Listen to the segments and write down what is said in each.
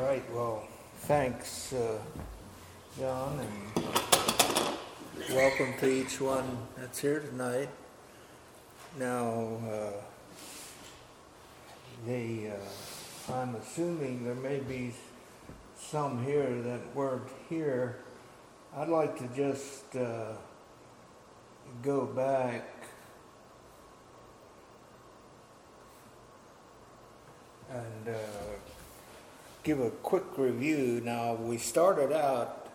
Right, well, thanks, uh, John, and welcome to each one that's here tonight. Now, uh, the, uh, I'm assuming there may be some here that weren't here. I'd like to just uh, go back and uh, give a quick review. Now, we started out,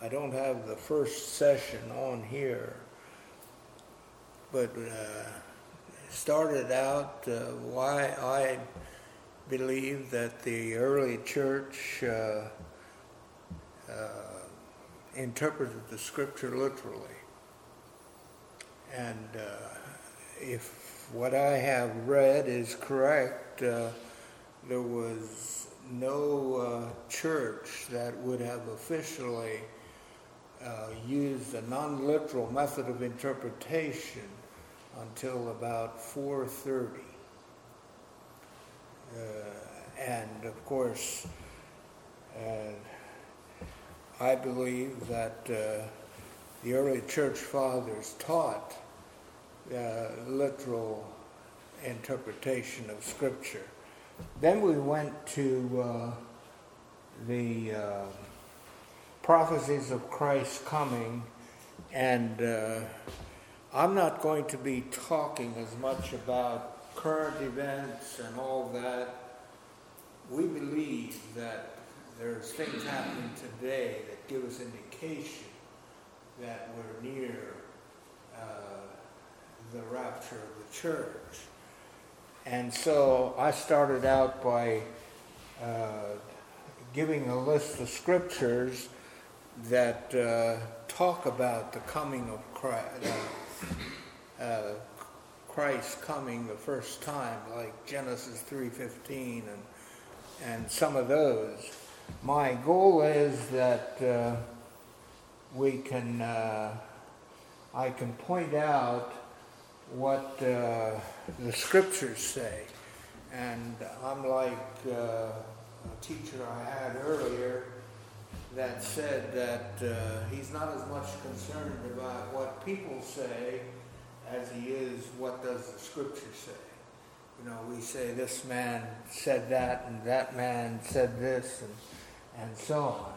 I don't have the first session on here, but uh, started out uh, why I believe that the early church uh, uh interpreted the scripture literally. And uh, if what I have read is correct, uh, there was no uh, church that would have officially uh, used a non-literal method of interpretation until about 430. Uh, and of course, uh, I believe that uh, the early church fathers taught uh, literal interpretation of Scripture. Then we went to uh, the uh, prophecies of Christ coming, and uh, I'm not going to be talking as much about current events and all that. We believe that there's things happening today that give us indication that we're near uh, the rapture of the church. And so I started out by uh, giving a list of scriptures that uh, talk about the coming of Christ, uh, uh Christ coming the first time, like Genesis 3:15 and and some of those. My goal is that uh, we can uh, I can point out what uh, the scriptures say. And I'm like uh, a teacher I had earlier that said that uh, he's not as much concerned about what people say as he is what does the scripture say. You know, we say this man said that and that man said this and, and so on.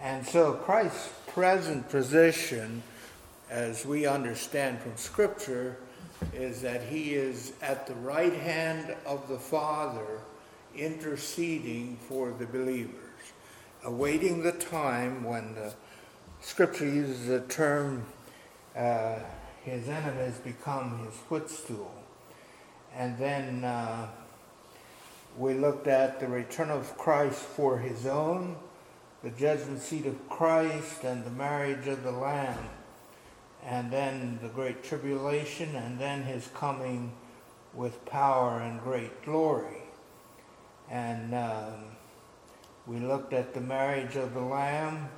And so Christ's present position, as we understand from Scripture, is that he is at the right hand of the Father interceding for the believers, awaiting the time when the scripture uses the term uh, his enemies become his footstool. And then uh, we looked at the return of Christ for his own, the judgment seat of Christ, and the marriage of the Lamb and then the great tribulation, and then his coming with power and great glory. And um, we looked at the marriage of the Lamb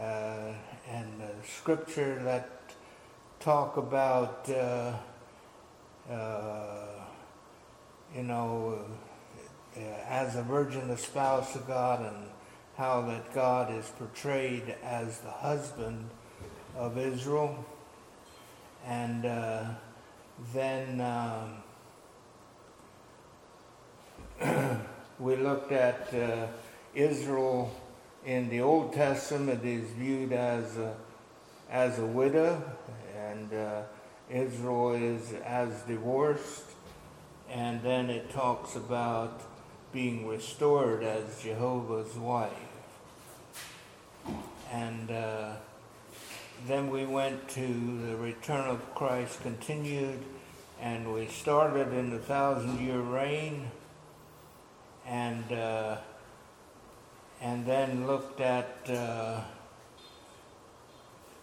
uh, and the scripture that talk about, uh, uh, you know, uh, as a virgin, the spouse of God, and how that God is portrayed as the husband of Israel. And uh, then um, we looked at uh, Israel in the Old Testament is viewed as a, as a widow, and uh, Israel is as divorced. And then it talks about being restored as Jehovah's wife. And uh, then we went to the return of Christ continued, and we started in the thousand year reign, and uh, and then looked at uh,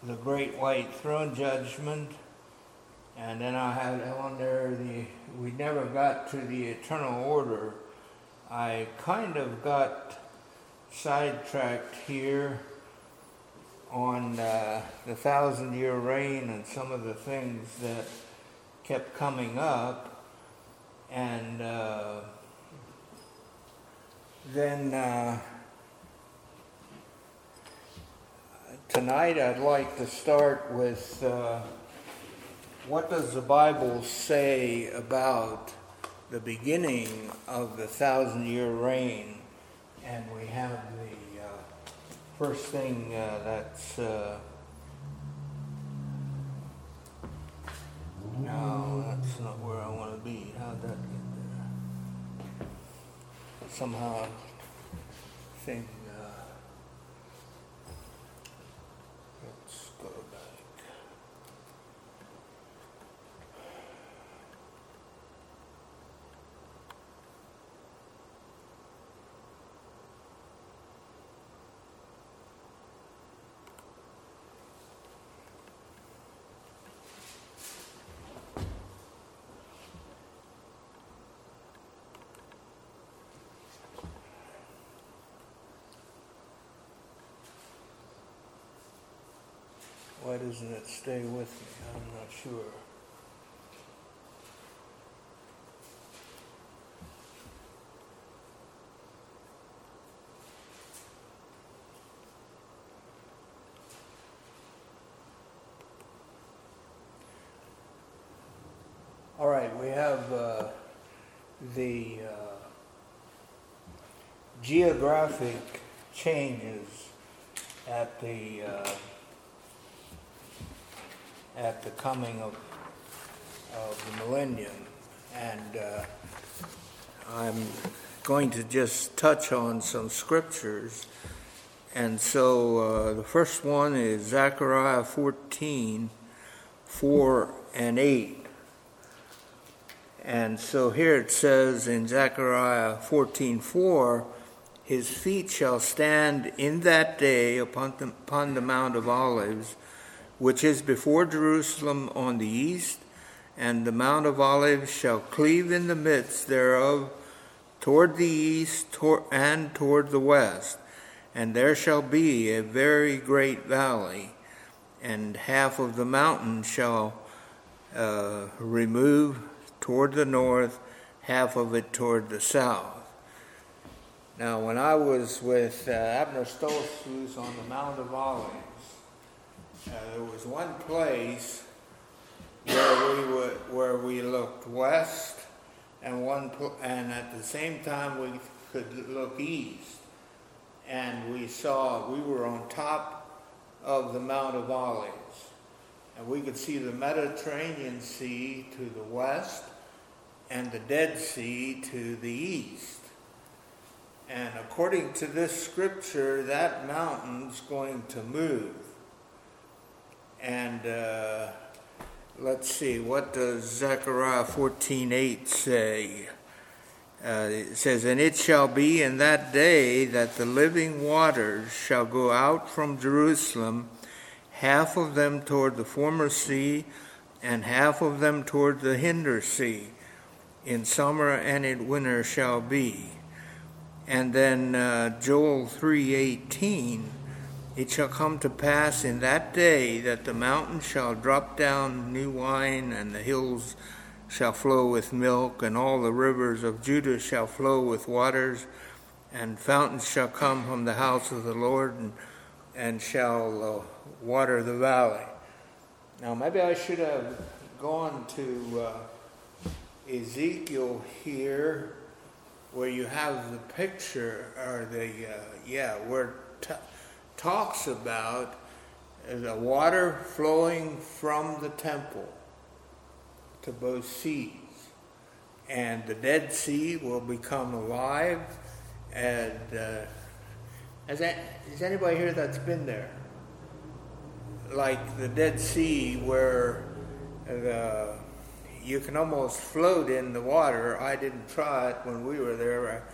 the great white throne judgment, and then I had on there the we never got to the eternal order. I kind of got sidetracked here on uh, the thousand year reign and some of the things that kept coming up. And uh, then uh, tonight I'd like to start with uh, what does the Bible say about the beginning of the thousand year reign? And we have first thing uh, that's. Uh, no, that's not where I want to be. How'd that get there? Somehow, thing Why doesn't it stay with me? I'm not sure. All right, we have uh, the uh, geographic changes at the uh, at the coming of, of the millennium. And uh, I'm going to just touch on some scriptures. And so uh, the first one is Zechariah 14 4 and 8. And so here it says in Zechariah 14 4, his feet shall stand in that day upon the, upon the Mount of Olives which is before Jerusalem on the east, and the Mount of Olives shall cleave in the midst thereof toward the east and toward the west. And there shall be a very great valley, and half of the mountain shall uh, remove toward the north, half of it toward the south. Now, when I was with uh, Abner Stoltzfus on the Mount of Olives, there was one place where we would, where we looked west, and one and at the same time we could look east, and we saw we were on top of the Mount of Olives, and we could see the Mediterranean Sea to the west, and the Dead Sea to the east. And according to this scripture, that mountain's going to move. And uh, let's see, what does Zechariah 14:8 say? Uh, it says, And it shall be in that day that the living waters shall go out from Jerusalem, half of them toward the former sea, and half of them toward the hinder sea. In summer and in winter shall be. And then uh, Joel 3:18 it shall come to pass in that day that the mountains shall drop down new wine, and the hills shall flow with milk, and all the rivers of Judah shall flow with waters, and fountains shall come from the house of the Lord, and, and shall uh, water the valley. Now, maybe I should have gone to uh, Ezekiel here, where you have the picture, or the, uh, yeah, where. T- talks about the water flowing from the temple to both seas. And the Dead Sea will become alive. And uh, has, anybody here that's been there? Like the Dead Sea, where the, you can almost float in the water. I didn't try it when we were there.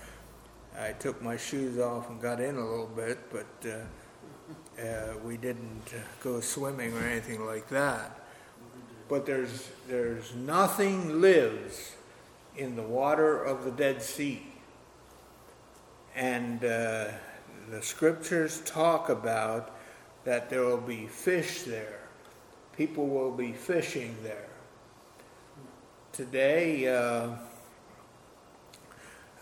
I, I took my shoes off and got in a little bit, but uh, uh, we didn't uh, go swimming or anything like that. But there's, there's nothing lives in the water of the Dead Sea. And uh, the scriptures talk about that there will be fish there. People will be fishing there. Today, uh,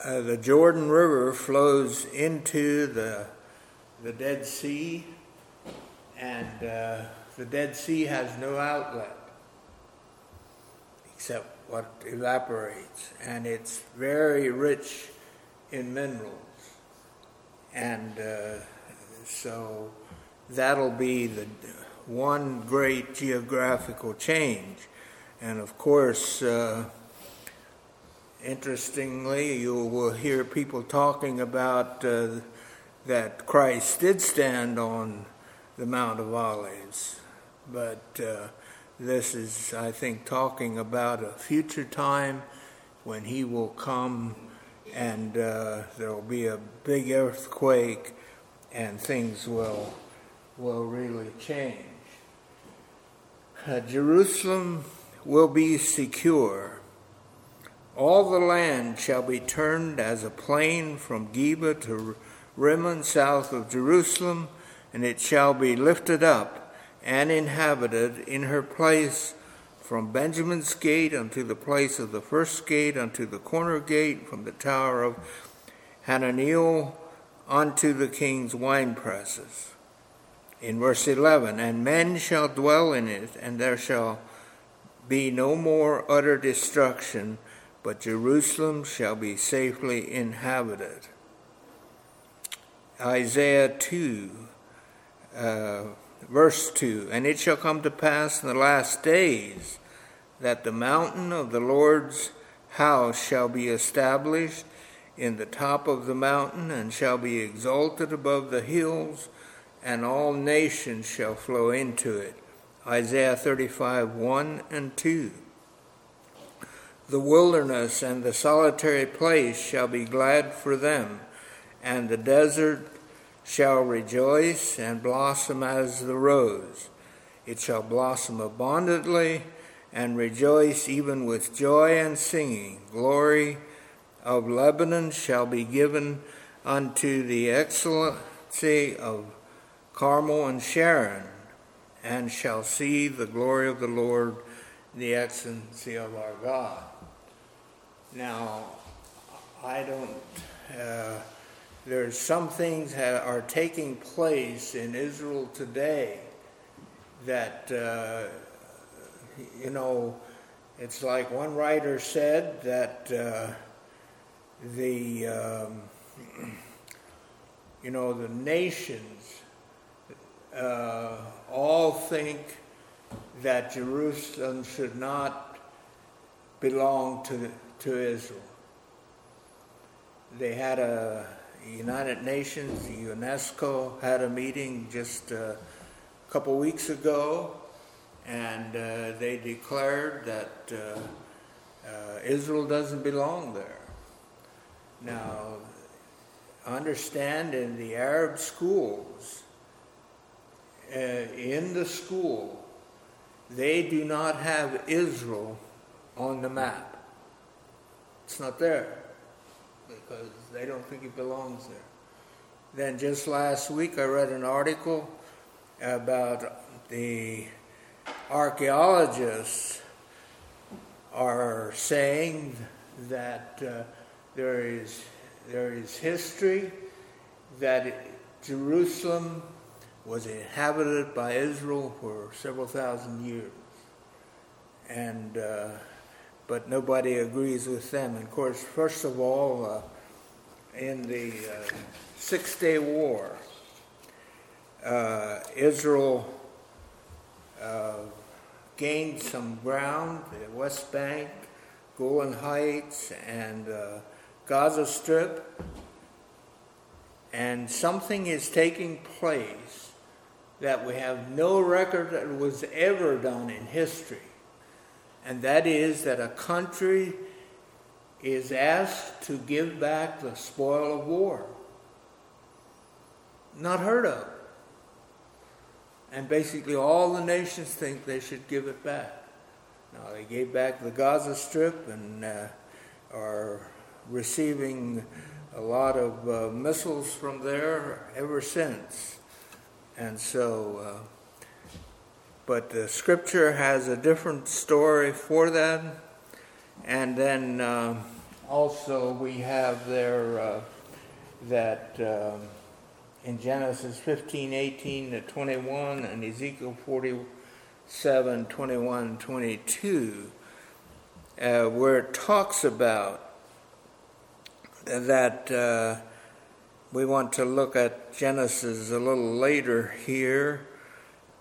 uh, the Jordan River flows into the, the Dead Sea, and uh, the Dead Sea has no outlet except what evaporates, and it's very rich in minerals. And uh, so that'll be the one great geographical change. And of course, uh, interestingly, you will hear people talking about uh, that Christ did stand on the Mount of Olives. But uh, this is, I think, talking about a future time when he will come and uh, there will be a big earthquake and things will, will really change. Uh, Jerusalem will be secure. All the land shall be turned as a plain from Geba to Rimmon south of Jerusalem, and it shall be lifted up and inhabited in her place from Benjamin's gate unto the place of the first gate, unto the corner gate, from the tower of Hananeel unto the king's wine presses. In verse 11, and men shall dwell in it, and there shall be no more utter destruction, but Jerusalem shall be safely inhabited. Isaiah 2, uh, verse 2 And it shall come to pass in the last days that the mountain of the Lord's house shall be established in the top of the mountain, and shall be exalted above the hills, and all nations shall flow into it. Isaiah 35 1 and 2. The wilderness and the solitary place shall be glad for them, and the desert shall rejoice and blossom as the rose. It shall blossom abundantly and rejoice even with joy and singing. Glory of Lebanon shall be given unto the excellency of Carmel and Sharon, and shall see the glory of the Lord, the excellency of our God. Now, I don't, uh, there's some things that are taking place in Israel today that, uh, you know, it's like one writer said that uh, the um, you know the nations uh, all think that Jerusalem should not belong to to Israel. They had a United Nations, UNESCO had a meeting just a couple weeks ago, and uh, they declared that uh, uh Israel doesn't belong there. Now, understand in the Arab schools, uh, in the school, they do not have Israel on the map. It's not there because they don't think it belongs there. Then just last week, I read an article about the archaeologists are saying that. Uh, there is, there is history that Jerusalem was inhabited by Israel for several thousand years. And, uh, but nobody agrees with them. And of course, first of all, uh, in the uh, Six Day War, uh, Israel uh, gained some ground, the West Bank, Golan Heights, and uh, Gaza Strip, and something is taking place that we have no record that was ever done in history, and that is that a country is asked to give back the spoil of war. Not heard of. And basically, all the nations think they should give it back. Now, they gave back the Gaza Strip and uh, are receiving a lot of uh, missiles from there ever since. And so, uh, but the scripture has a different story for that. And then uh, also we have there uh, that um, in Genesis 15, 18 to 21 and Ezekiel 47, 21, 22, uh, where it talks about that uh, we want to look at Genesis a little later here,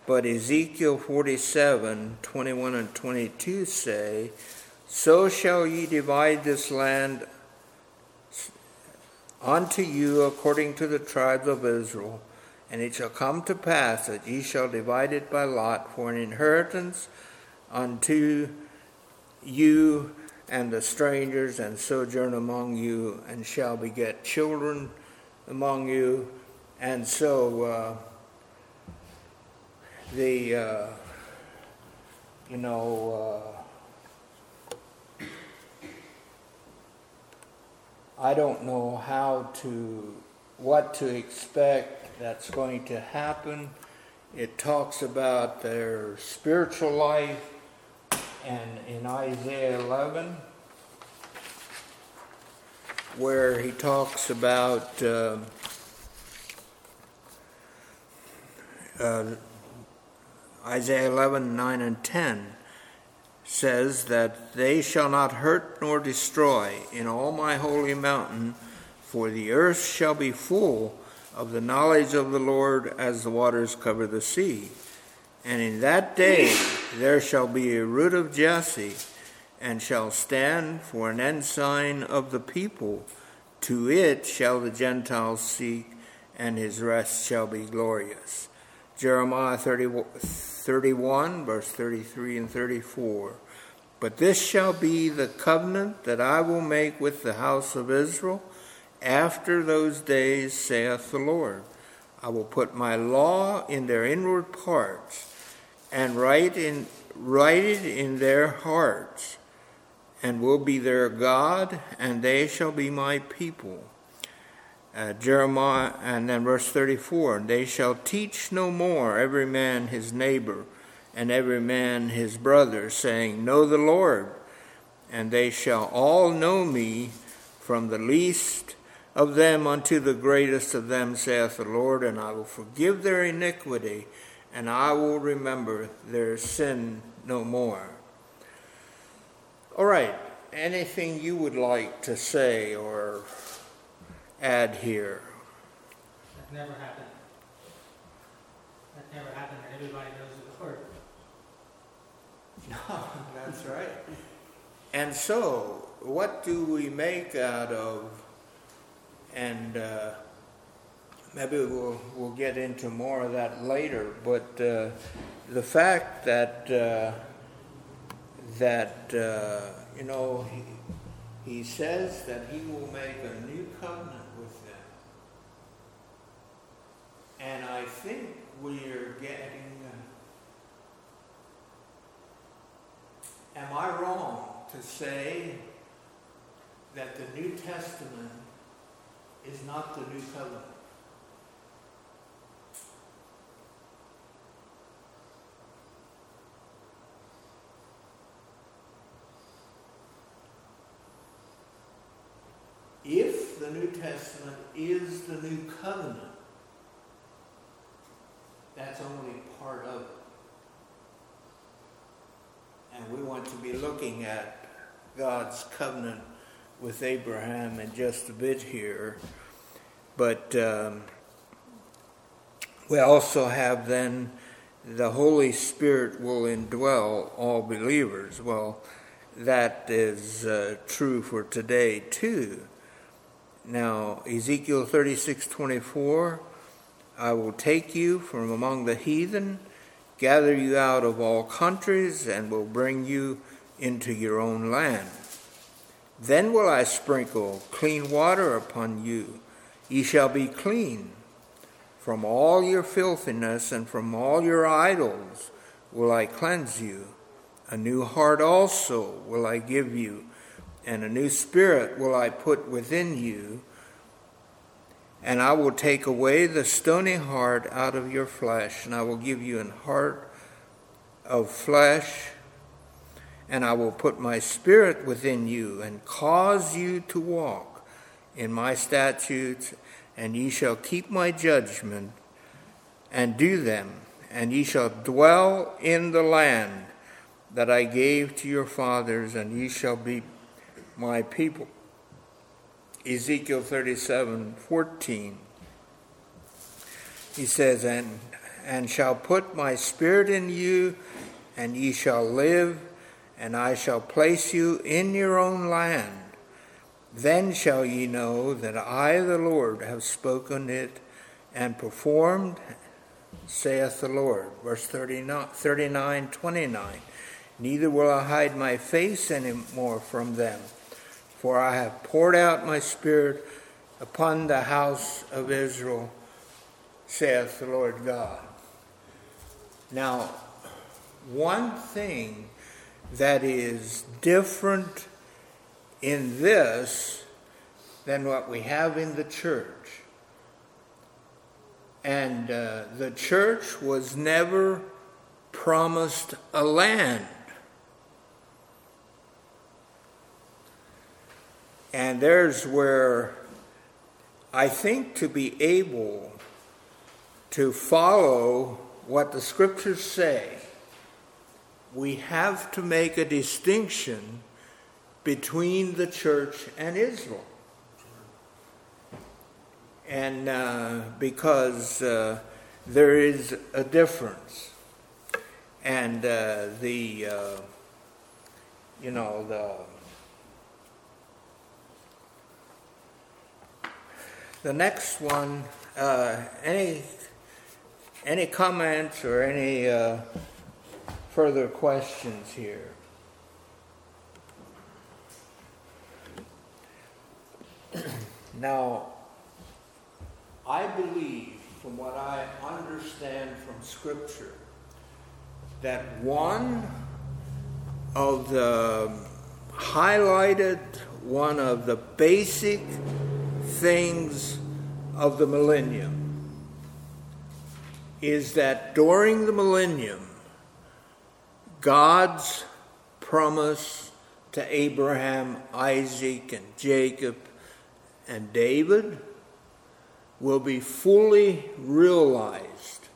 but Ezekiel 47, 21 and 22 say, So shall ye divide this land unto you according to the tribes of Israel. And it shall come to pass that ye shall divide it by lot for an inheritance unto you and the strangers and sojourn among you, and shall beget children among you. And so uh, the, uh, you know, uh, I don't know how to, what to expect that's going to happen. It talks about their spiritual life, and in Isaiah 11, where he talks about uh, uh, Isaiah 11, 9, and 10 says that they shall not hurt nor destroy in all my holy mountain, for the earth shall be full of the knowledge of the Lord as the waters cover the sea. And in that day there shall be a root of Jesse, and shall stand for an ensign of the people. To it shall the Gentiles seek, and his rest shall be glorious. Jeremiah 30, 31, verse 33 and 34. But this shall be the covenant that I will make with the house of Israel after those days, saith the Lord. I will put my law in their inward parts and write, in, write it in their hearts, and will be their God, and they shall be my people uh, Jeremiah, and then verse 34 They shall teach no more every man his neighbor and every man his brother, saying, Know the Lord. And they shall all know me from the least of them unto the greatest of them, saith the Lord, and I will forgive their iniquity, and I will remember their sin no more. All right, anything you would like to say or add here? That never happened. That never happened, everybody knows the Lord. No, that's right. And so, what do we make out of, and uh, maybe we'll, we'll get into more of that later, but uh, the fact that, uh, that uh, you know, he, he says that he will make a new covenant And I think we're getting. Uh, am I wrong to say that the New Testament is not the New Covenant? If the New Testament is the New Covenant, that's only part of it. And we want to be looking at God's covenant with Abraham in just a bit here. But um, we also have then the Holy Spirit will indwell all believers. Well, that is uh, true for today too. Now, Ezekiel 36 24 I will take you from among the heathen, gather you out of all countries, and will bring you into your own land. Then will I sprinkle clean water upon you. Ye shall be clean. From all your filthiness and from all your idols will I cleanse you. A new heart also will I give you, and a new spirit will I put within you and I will take away the stony heart out of your flesh, and I will give you an heart of flesh, and I will put my spirit within you and cause you to walk in my statutes, and ye shall keep my judgment and do them, and ye shall dwell in the land that I gave to your fathers, and ye shall be my people. Ezekiel 37 14. He says, and, and shall put my spirit in you, and ye shall live and I shall place you in your own land. Then shall ye know that I, the Lord, have spoken it and performed, saith the Lord. Verse 39, 39 29. Neither will I hide my face any more from them, for I have poured out my spirit upon the house of Israel, saith the Lord God. Now, one thing that is different in this than what we have in the church. And uh, the church was never promised a land. And there's where I think to be able to follow what the scriptures say we have to make a distinction between the church and Israel. And uh, because uh, there is a difference. And uh, the, uh, you know, the, the next one, uh, any, any comments or any uh, further questions here? now, I believe, from what I understand from Scripture, that one of the highlighted, one of the basic things of the millennium is that during the millennium, God's promise to Abraham, Isaac, and Jacob and David will be fully realized.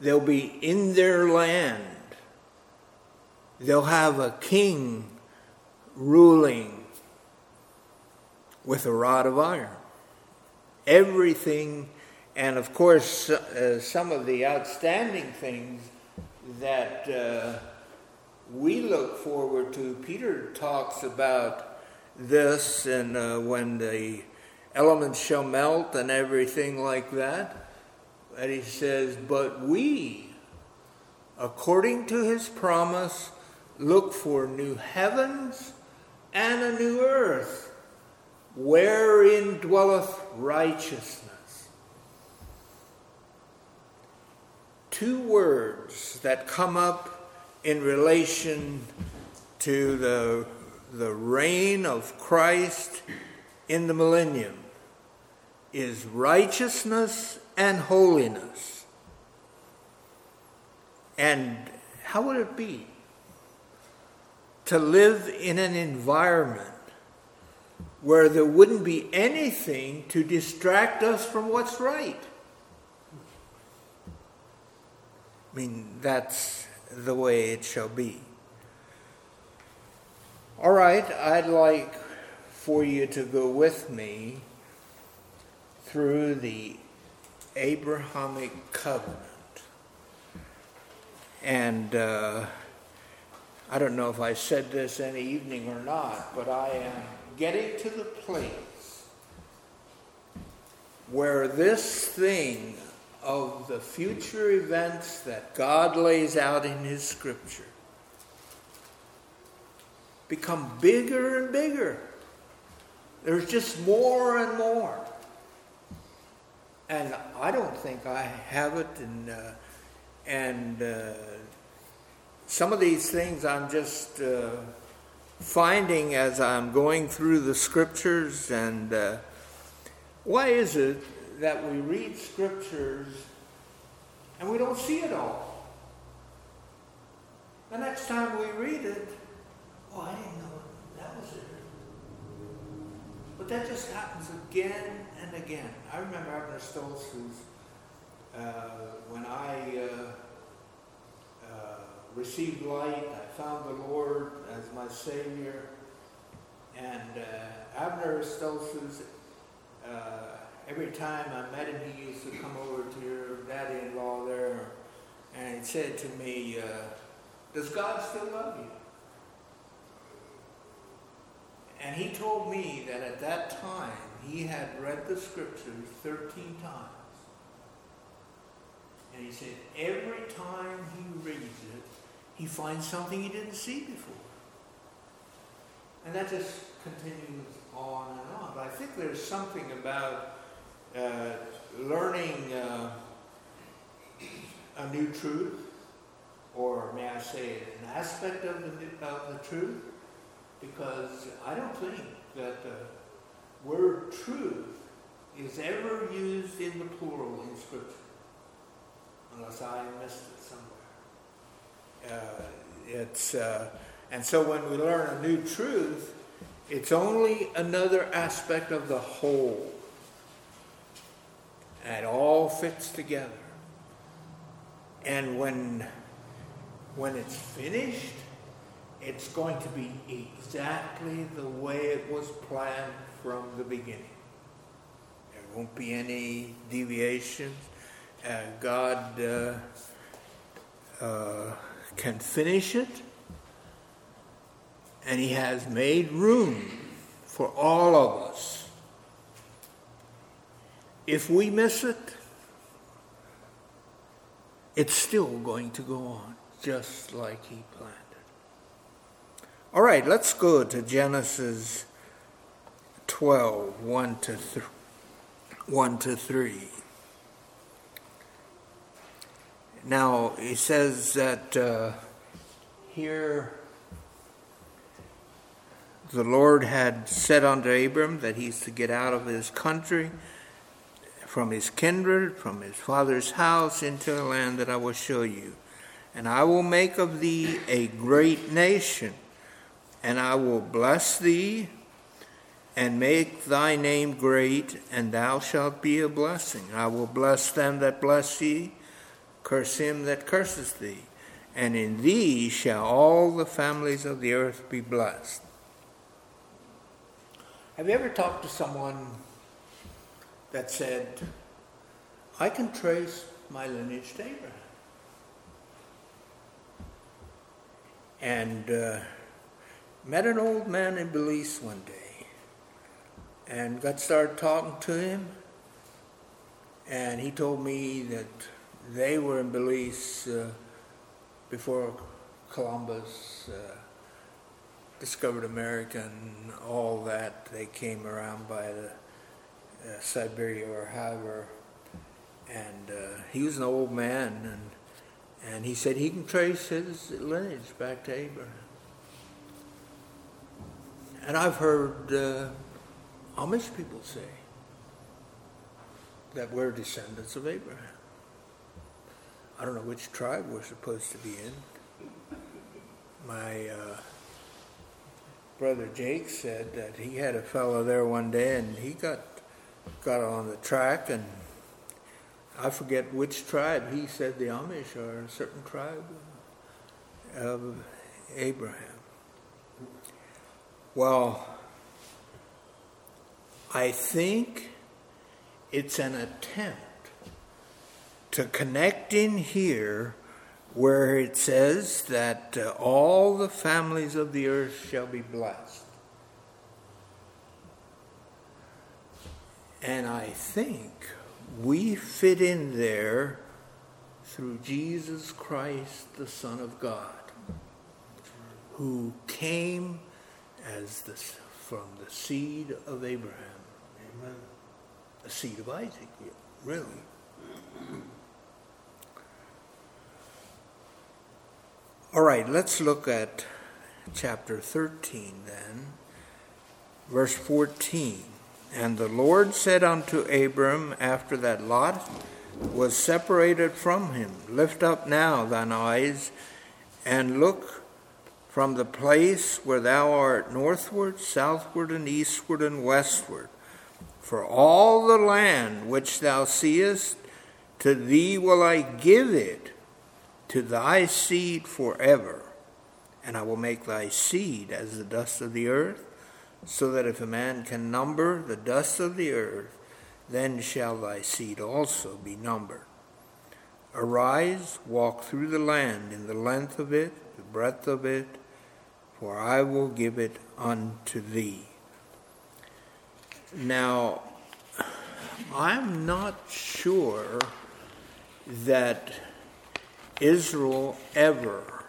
They'll be in their land. They'll have a king ruling with a rod of iron. Everything, and of course, uh, some of the outstanding things that uh, we look forward to. Peter talks about this and uh, when the elements shall melt and everything like that. And he says, But we, according to his promise, look for new heavens and a new earth, wherein dwelleth righteousness. two words that come up in relation to the, the reign of Christ in the millennium is righteousness and holiness. And how would it be to live in an environment where there wouldn't be anything to distract us from what's right? I mean, that's the way it shall be. All right, I'd like for you to go with me through the Abrahamic covenant. And uh, I don't know if I said this any evening or not, but I am getting to the place where this thing of the future events that God lays out in His Scripture become bigger and bigger. There's just more and more. And I don't think I have it. And, uh, and uh, some of these things I'm just uh, finding as I'm going through the scriptures. And uh, why is it that we read scriptures and we don't see it all. The next time we read it, oh, I didn't know that was it. But that just happens again and again. I remember Abner Stoltzfus, uh, when I uh, received light, I found the Lord as my Savior. And uh, Abner Stoltzfus, uh, every time I met him, he used to come over to your daddy-in-law there, and said to me, uh, does God still love you? And he told me that at that time he had read the scriptures 13 times. And he said every time he reads it, he finds something he didn't see before. And that just continues on and on. But I think there's something about uh, learning uh, a new truth or may I say an aspect of the, of the truth, because I don't think that the word truth is ever used in the plural in Scripture, unless I missed it somewhere. Uh, it's, uh, and so when we learn a new truth, it's only another aspect of the whole. And it all fits together. And when when it's finished, it's going to be exactly the way it was planned from the beginning. There won't be any deviations. Uh, God uh, uh, can finish it, and He has made room for all of us. If we miss it, it's still going to go on just like he planned it. All right, let's go to Genesis 12, 1 to, th- 1 to 3. Now, he says that uh, here the Lord had said unto Abram that he's to get out of his country, from his kindred, from his father's house, into a land that I will show you and I will make of thee a great nation, and I will bless thee and make thy name great, and thou shalt be a blessing. I will bless them that bless thee, curse him that curses thee, and in thee shall all the families of the earth be blessed. Have you ever talked to someone that said, I can trace my lineage to Abraham? and uh, met an old man in Belize one day and got started talking to him. And he told me that they were in Belize uh, before Columbus uh, discovered America and all that. They came around by the uh, Siberia or however. And uh, he was an old man and and he said he can trace his lineage back to Abraham. And I've heard uh, Amish people say that we're descendants of Abraham. I don't know which tribe we're supposed to be in. My uh, brother Jake said that he had a fellow there one day and he got got on the track and I forget which tribe. He said the Amish are a certain tribe of Abraham. Well, I think it's an attempt to connect in here where it says that uh, all the families of the earth shall be blessed. And I think we fit in there through Jesus Christ, the Son of God, who came as the, from the seed of Abraham. Amen. The seed of Isaac, really. All right, let's look at chapter 13 then, verse 14. And the Lord said unto Abram after that Lot was separated from him, Lift up now thine eyes and look from the place where thou art northward, southward, and eastward, and westward. For all the land which thou seest, to thee will I give it, to thy seed forever. And I will make thy seed as the dust of the earth, so that if a man can number the dust of the earth, then shall thy seed also be numbered. Arise, walk through the land in the length of it, the breadth of it, for I will give it unto thee. Now, I'm not sure that Israel ever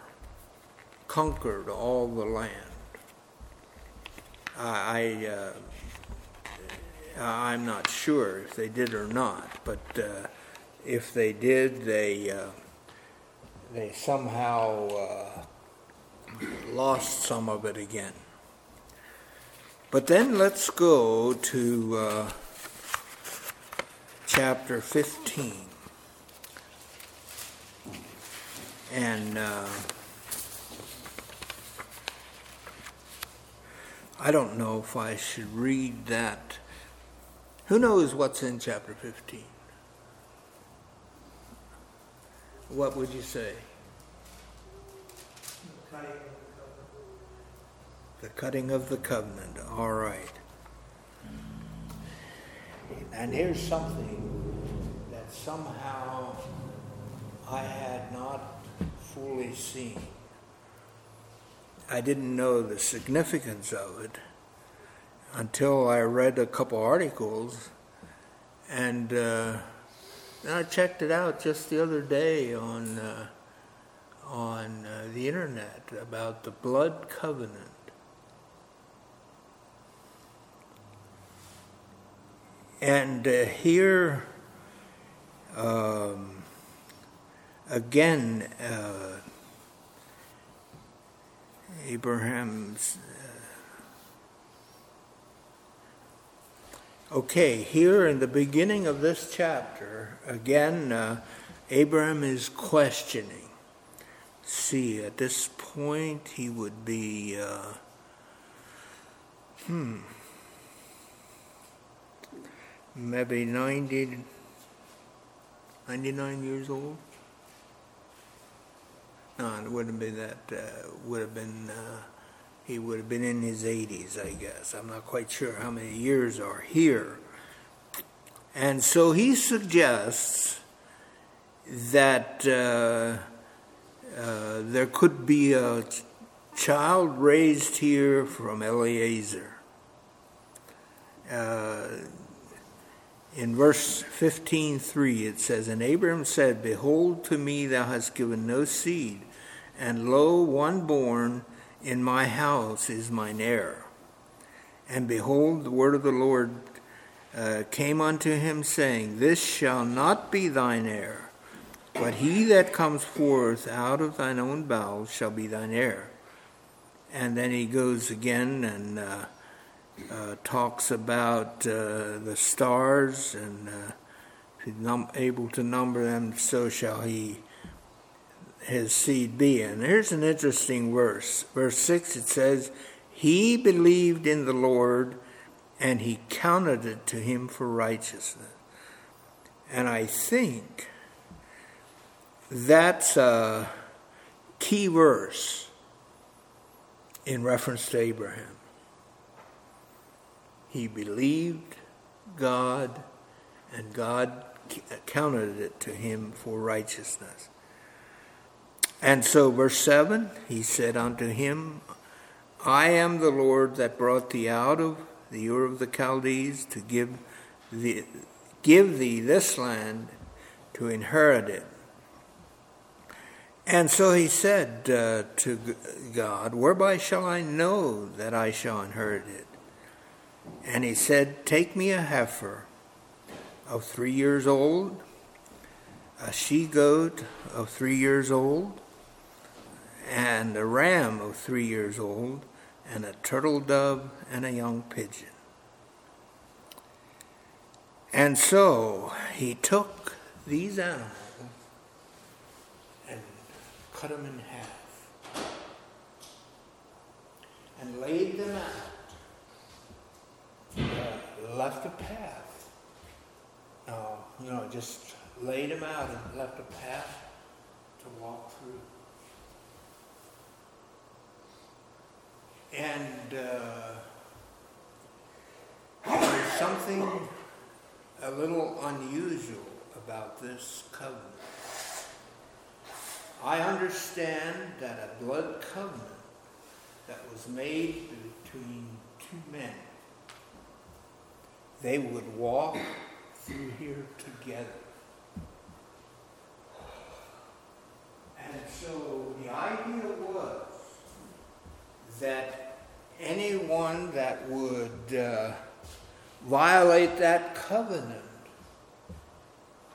conquered all the land. I, uh, I'm not sure if they did or not, but uh, if they did, they uh, they somehow uh, lost some of it again. But then let's go to uh, chapter 15. And uh, I don't know if I should read that. Who knows what's in chapter 15? What would you say? The cutting of the covenant. All right. And here's something that somehow I had not fully seen. I didn't know the significance of it until I read a couple articles and uh, I checked it out just the other day on uh, on uh, the internet about the blood covenant. And uh, here, um, again, uh, Abraham's. Uh, okay, here in the beginning of this chapter, again, uh, Abraham is questioning. See, at this point, he would be, uh, hmm, maybe 90, 99 years old. No, it wouldn't be that. Uh, would have been. Uh, he would have been in his 80s, I guess. I'm not quite sure how many years are here. And so he suggests that uh, uh, there could be a ch- child raised here from Eliezer. In verse 15:3 it says and Abram said behold to me thou hast given no seed and lo one born in my house is mine heir and behold the word of the Lord uh, came unto him saying this shall not be thine heir but he that comes forth out of thine own bowels shall be thine heir. And then he goes again and uh, uh, talks about uh, the stars, and uh, if he's num- able to number them, so shall he his seed be. And here's an interesting verse. Verse 6 it says, He believed in the Lord, and he counted it to him for righteousness. And I think that's a key verse in reference to Abraham. He believed God, and God counted it to him for righteousness. And so, verse 7, he said unto him, I am the Lord that brought thee out of the Ur of the Chaldees to give thee, give thee this land to inherit it. And so he said uh, to God, Whereby shall I know that I shall inherit it? And he said, Take me a heifer of three years old, a she goat of three years old, and a ram of three years old, and a turtle dove and a young pigeon. And so he took these animals and cut them in half and laid them out, left a path. Uh, you know, just laid him out and left a path to walk through. And uh, there's something a little unusual about this covenant. I understand that a blood covenant that was made between two men, they would walk through here together. And so the idea was that anyone that would uh, violate that covenant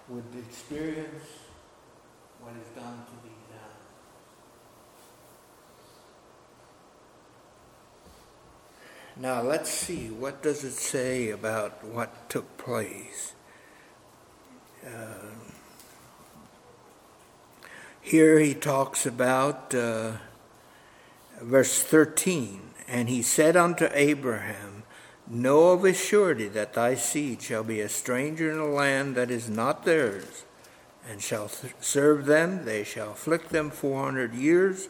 would experience what is done to be done. Now let's see, what does it say about what took place? Uh, here he talks about uh, verse 13, and he said unto Abraham, Know of a surety that thy seed shall be a stranger in a land that is not theirs, and shall th- serve them, they shall afflict them four hundred years,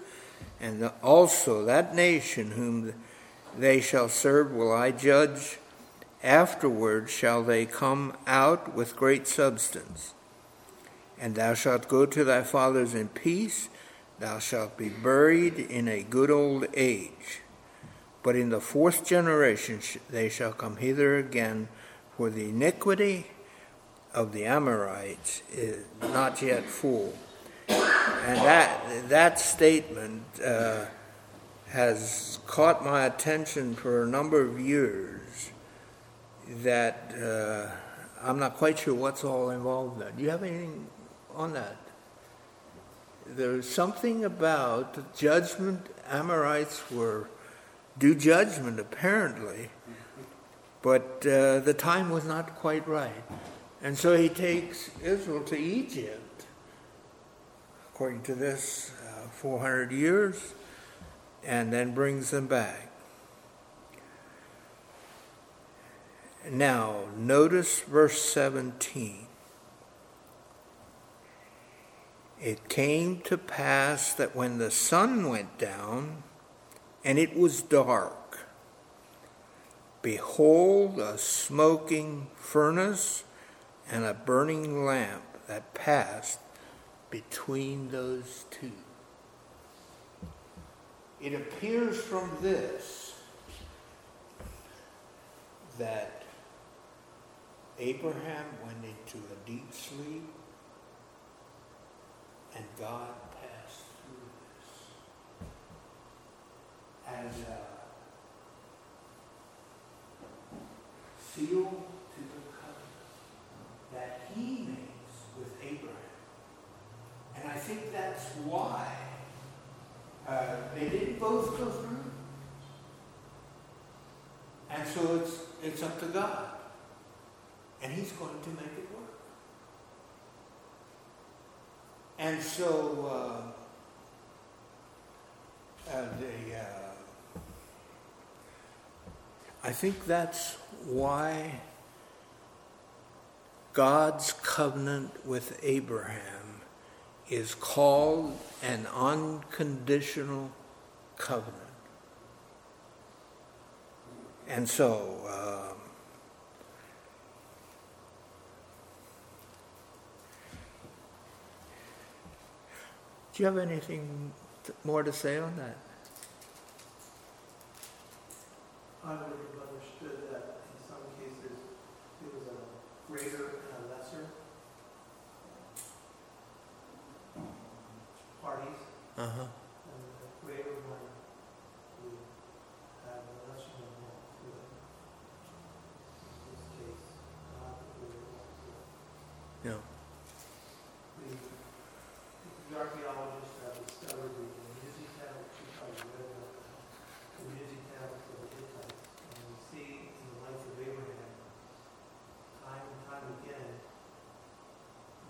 and the, also that nation whom they shall serve will I judge. Afterward shall they come out with great substance. And thou shalt go to thy fathers in peace, thou shalt be buried in a good old age. But in the fourth generation they shall come hither again, for the iniquity of the Amorites is not yet full. And that, that statement uh, has caught my attention for a number of years that uh, I'm not quite sure what's all involved in. Do you have anything on that? There's something about judgment. Amorites were due judgment, apparently, but uh, the time was not quite right. And so he takes Israel to Egypt, according to this, uh, 400 years, and then brings them back. Now, notice verse 17. It came to pass that when the sun went down and it was dark, behold, a smoking furnace and a burning lamp that passed between those two. It appears from this that Abraham went into a deep sleep and God passed through this as a seal to the covenant that he makes with Abraham. And I think that's why uh, they didn't both go through. And so it's, it's up to God. And he's going to make it work. And so uh, uh, the, uh, I think that's why God's covenant with Abraham is called an unconditional covenant. And so, um, do you have anything more to say on that? I would have understood that in some cases it was a greater and a lesser parties, Uh huh. and the greater one would have the lesser one walk through it. In this case, not the greater walk through it. Yeah. The, the archaeologists have discovered the Nuzi tablets, you probably read about that, the Nuzi tablets of the Hittites. And we see in the life of Abraham, time and time again,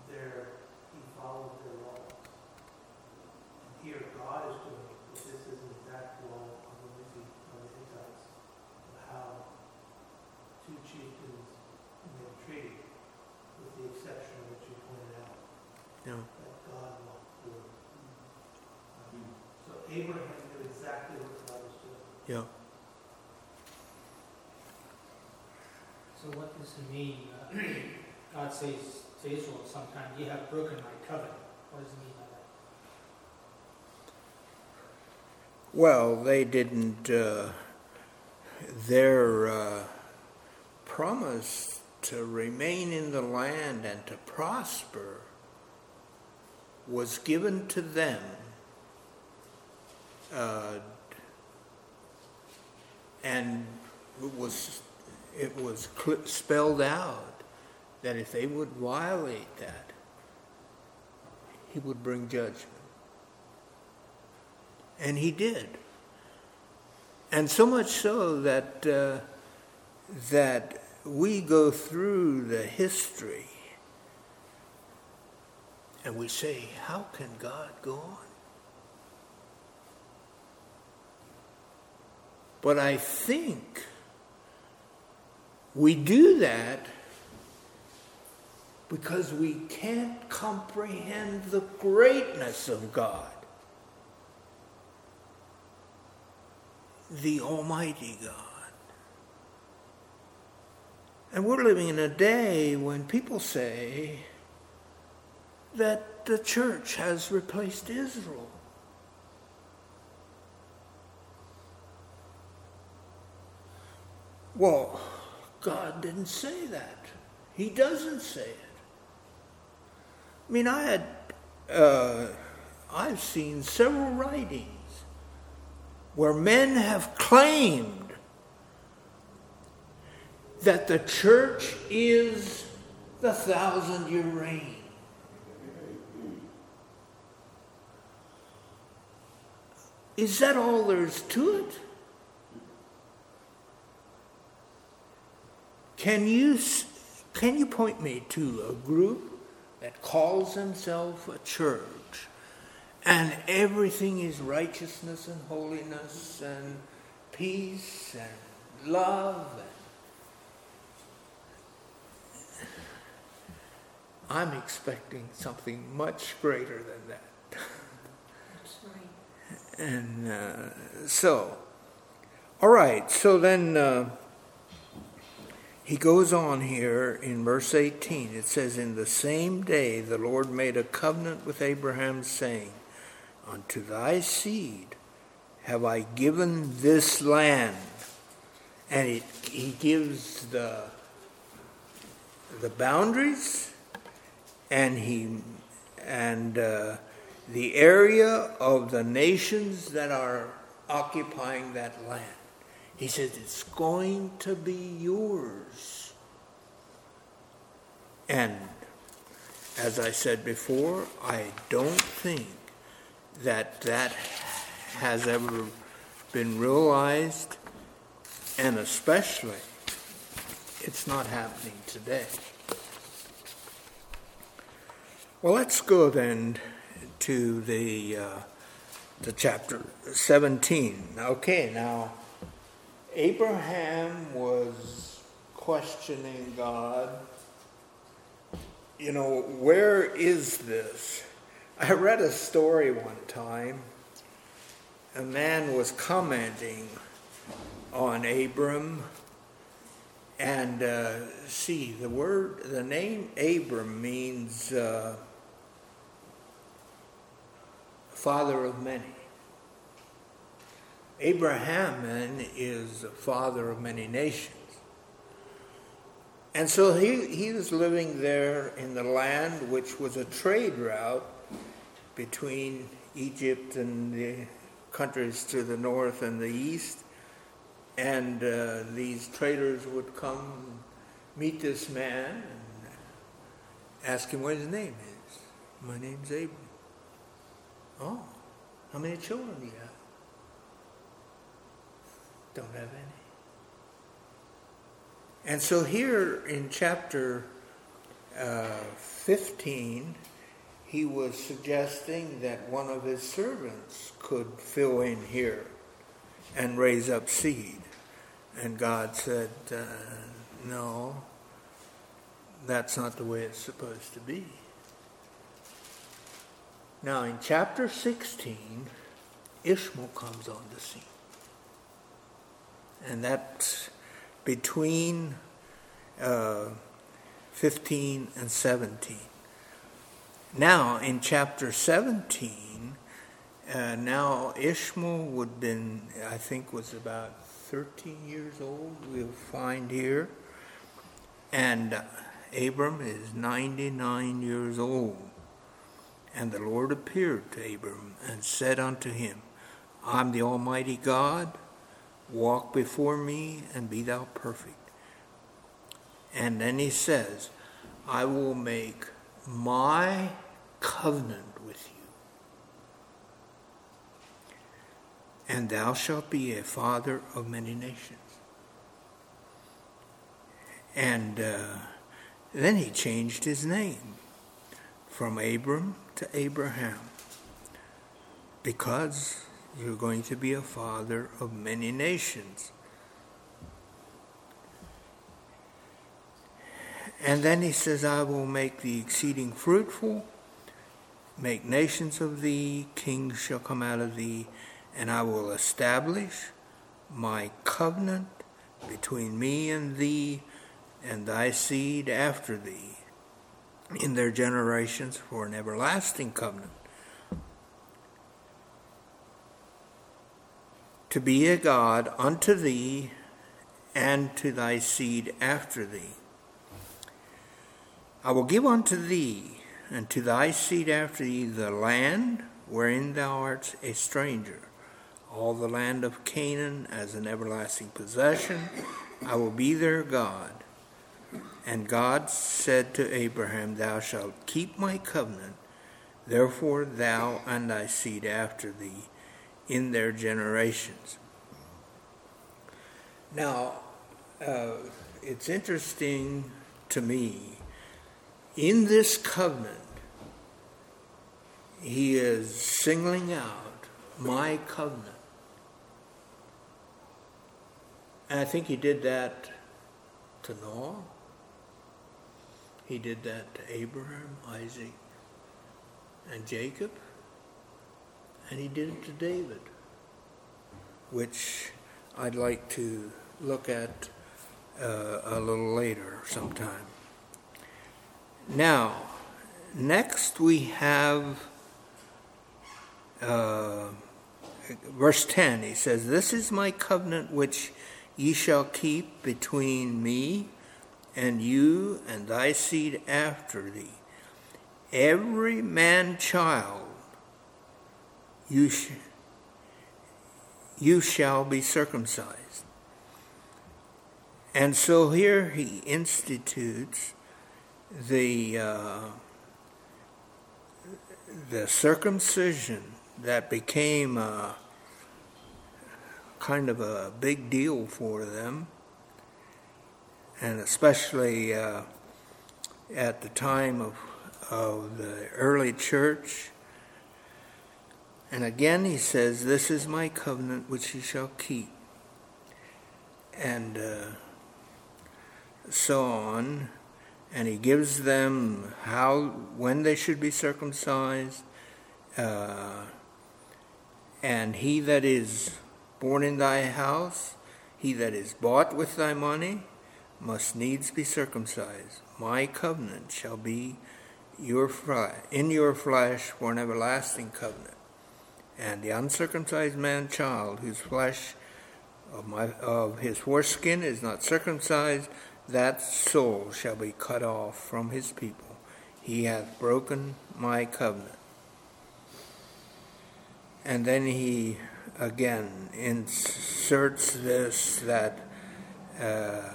there, he followed their laws. And here, God is doing, but this is an exact law of the Nuzi, of the Yeah. So what does it mean, uh, God says to Israel sometime, you have broken my covenant? What does it mean by that? Well, they didn't, uh, their uh, promise to remain in the land and to prosper was given to them uh, and it was it was cl- spelled out that if they would violate that, he would bring judgment. And he did. And so much so that, uh, that we go through the history and we say, how can God go on? But I think we do that because we can't comprehend the greatness of God, the Almighty God. And we're living in a day when people say that the church has replaced Israel. Well, God didn't say that. He doesn't say it. I mean, I had, uh, I've seen several writings where men have claimed that the church is the thousand year reign. Is that all there's to it? Can you, can you point me to a group that calls themselves a church and everything is righteousness and holiness and peace and love? And I'm expecting something much greater than that. Right. And uh, so, all right, so then. Uh, he goes on here in verse 18. It says, In the same day the Lord made a covenant with Abraham, saying, Unto thy seed have I given this land. And it, he gives the, the boundaries and, he, and uh, the area of the nations that are occupying that land. He says, It's going to be yours. And as I said before, I don't think that that has ever been realized, and especially it's not happening today. Well, let's go then to the uh, to chapter 17. Okay, now Abraham was questioning God. You know, where is this? I read a story one time. A man was commenting on Abram, and uh, see the word, the name Abram means uh, father of many. Abraham is the father of many nations. And so he, he was living there in the land which was a trade route between Egypt and the countries to the north and the east. And uh, these traders would come meet this man and ask him what his name is. My name's Abraham. Oh, how many children do you have? Don't have any. And so here in chapter uh, 15, he was suggesting that one of his servants could fill in here and raise up seed. And God said, uh, no, that's not the way it's supposed to be. Now, in chapter 16, Ishmael comes on the scene. And that's between uh, 15 and 17. Now, in chapter 17, uh, now Ishmael would have been, I think, was about 13 years old, we'll find here. And Abram is 99 years old. And the Lord appeared to Abram and said unto him, I'm the Almighty God, walk before me and be thou perfect. And then he says, I will make my covenant with you. And thou shalt be a father of many nations. And uh, then he changed his name from Abram to Abraham because you're going to be a father of many nations. And then he says, I will make thee exceeding fruitful, make nations of thee, kings shall come out of thee, and I will establish my covenant between me and thee and thy seed after thee in their generations for an everlasting covenant. To be a God unto thee and to thy seed after thee. I will give unto thee and to thy seed after thee the land wherein thou art a stranger, all the land of Canaan as an everlasting possession. I will be their God. And God said to Abraham, Thou shalt keep my covenant, therefore thou and thy seed after thee in their generations. Now, uh, it's interesting to me in this covenant, he is singling out my covenant. And I think he did that to Noah. He did that to Abraham, Isaac, and Jacob. And he did it to David, which I'd like to look at uh, a little later sometime. Now, next we have uh, verse 10. He says, This is my covenant which ye shall keep between me and you and thy seed after thee. Every man child you, sh- you shall be circumcised. And so here he institutes the uh, the circumcision that became a, kind of a big deal for them, and especially uh, at the time of of the early church. And again, he says, "This is my covenant which ye shall keep," and uh, so on. And he gives them how when they should be circumcised uh, and he that is born in thy house he that is bought with thy money must needs be circumcised. My covenant shall be your flesh, in your flesh for an everlasting covenant and the uncircumcised man child whose flesh of, my, of his foreskin is not circumcised that soul shall be cut off from his people. He hath broken my covenant. And then he again inserts this that uh,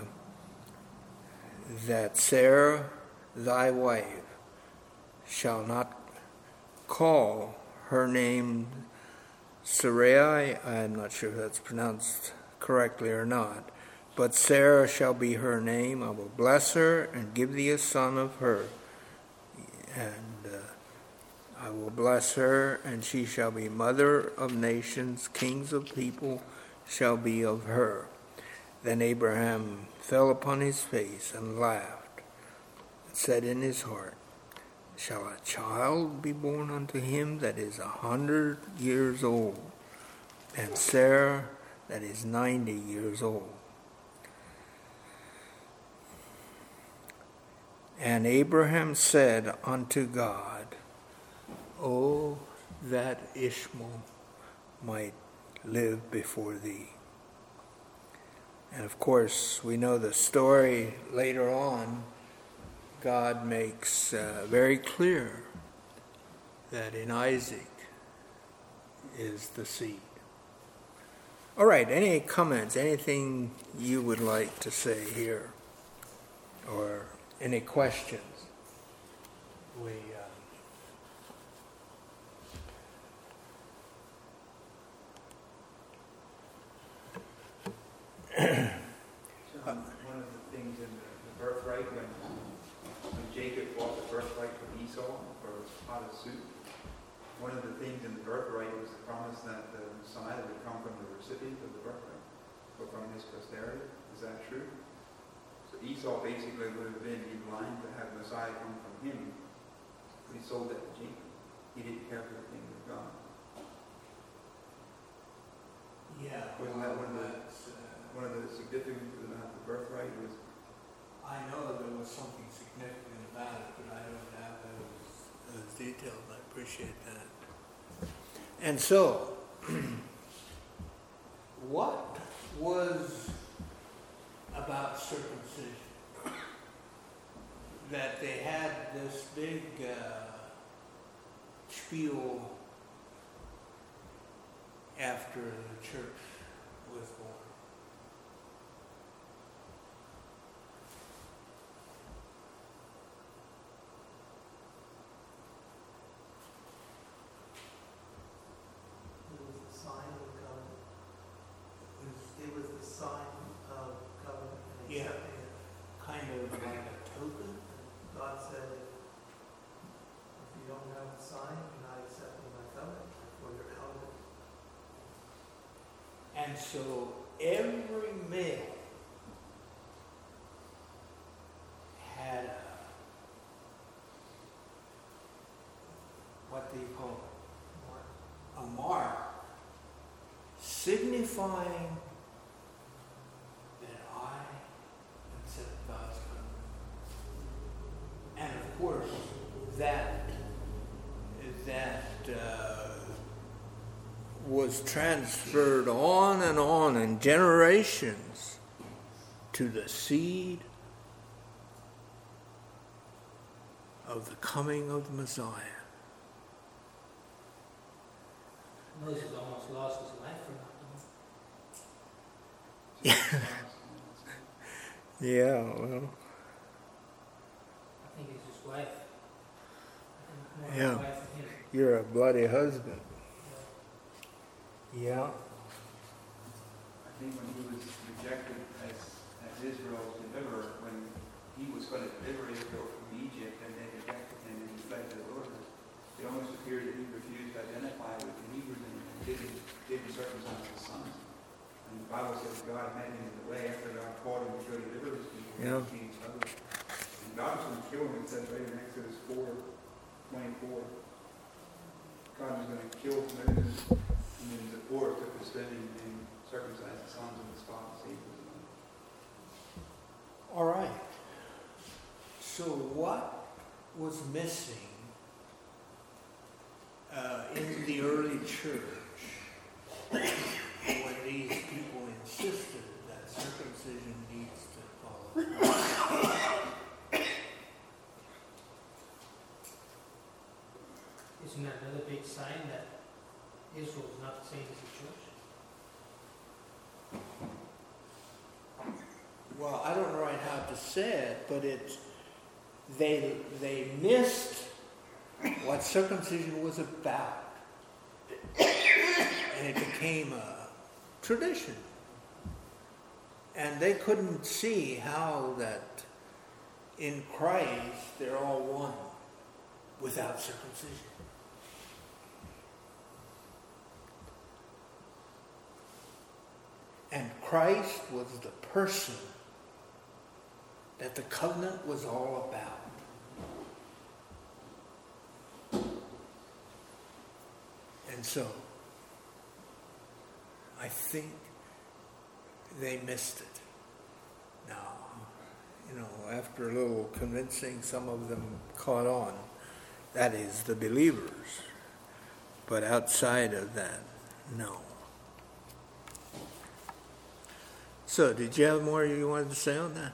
that Sarah, thy wife, shall not call her name Sarai. I'm not sure if that's pronounced correctly or not but Sarah shall be her name. I will bless her and give thee a son of her. And uh, I will bless her, and she shall be mother of nations, kings of people shall be of her. Then Abraham fell upon his face and laughed, and said in his heart, Shall a child be born unto him that is a hundred years old? And Sarah that is 90 years old. And Abraham said unto God, Oh, that Ishmael might live before thee. And of course, we know the story later on. God makes uh, very clear that in Isaac is the seed. All right, any comments, anything you would like to say here? Or any questions? We. Um, One of the things in the the birthright, when, when Jacob bought the birthright from Esau for his pot of soup, one of the things in the birthright was the promise that the Messiah would come from the recipient of the birthright, or from his posterity. Is that true? So Esau basically would have been in line to have Messiah come from him, he sold that to Jacob. He didn't care for the kingdom of God. Yeah, Wasn't that one of the- uh, One of the significance about the birthright was I know that there was something significant about it, but I don't have those, those details. I appreciate that. And so, what was about circumcision? That they had this big uh, spiel after the church was born. It was the sign of the covenant. It was the sign of covenant and Yeah. accepting it. Kind of like a token. God said, if you don't have a sign, you're not accepting my covenant, out of it. And so every male had a, what do you call it? A mark signifying that I accept God's covenant. And of course, that that uh, was transferred on and on in generations to the seed of the coming of the Messiah. Moses almost lost his life for not Yeah, well, I think it's his wife. I think more Yeah. you're a bloody husband. Yeah. I think when he was rejected as, as Israel's deliverer, when he was going to deliver Israel from Egypt and they rejected him and he fled to the wilderness, it almost appeared that he refused to identify with the Hebrews and didn't, didn't circumcise his sons. And the Bible says God met him in the way after God called him to go deliver his people Yeah. other. And God was going to kill him, it says right in Exodus 4, 24. God was going to kill Moses and then Zipporah took the sin and, and circumcised the sons of the spot and saved. All right. So, what was missing uh, in the early church when these people insisted that circumcision needs to follow? Isn't that another big sign that Israel is not the same as the church? Well, I don't know right how to say it, but it's they they missed what circumcision was about, and it became a tradition, and they couldn't see how that in Christ they're all one without circumcision. And Christ was the person that the covenant was all about. And so, I think they missed it. Now, you know, after a little convincing, some of them caught on. That is, the believers. But outside of that, no. So, did you have more you wanted to say on that?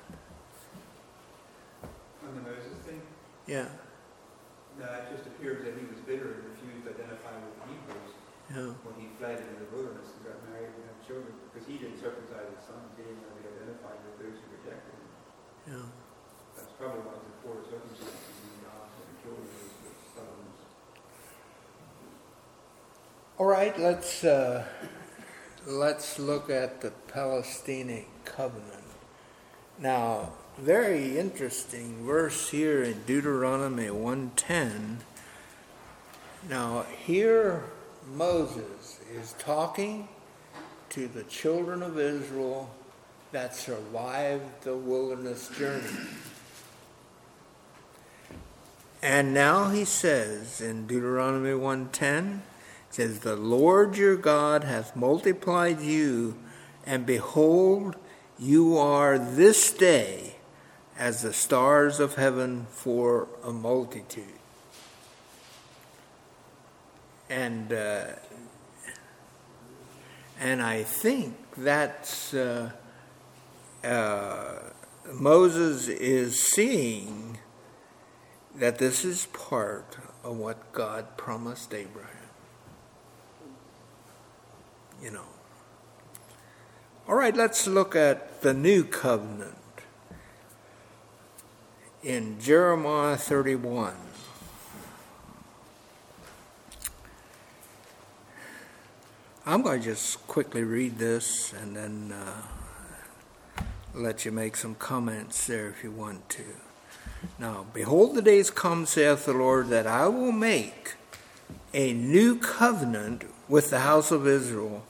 On the Moses thing, Yeah, no, it just appears that he was bitter and refused to identify with the Hebrews yeah, when he fled into the wilderness and got married and had children, because he didn't circumcise his sons, he didn't want to be identified with those who rejected him. yeah. That's probably why the poor circumcision and God and children was the sons. All right, let's uh, let's look at the Palestinic covenant. Now, very interesting verse here in Deuteronomy 1:10. Now, here Moses is talking to the children of Israel that survived the wilderness journey. And now he says in Deuteronomy 1:10 says, The Lord your God hath multiplied you, and behold, you are this day as the stars of heaven for a multitude. And uh, and I think that's uh, uh, Moses is seeing that this is part of what God promised Abraham you know. All right, let's look at the new covenant in Jeremiah 31. I'm going to just quickly read this and then uh, let you make some comments there if you want to. Now, behold, the days come, saith the Lord, that I will make a new covenant with the house of Israel,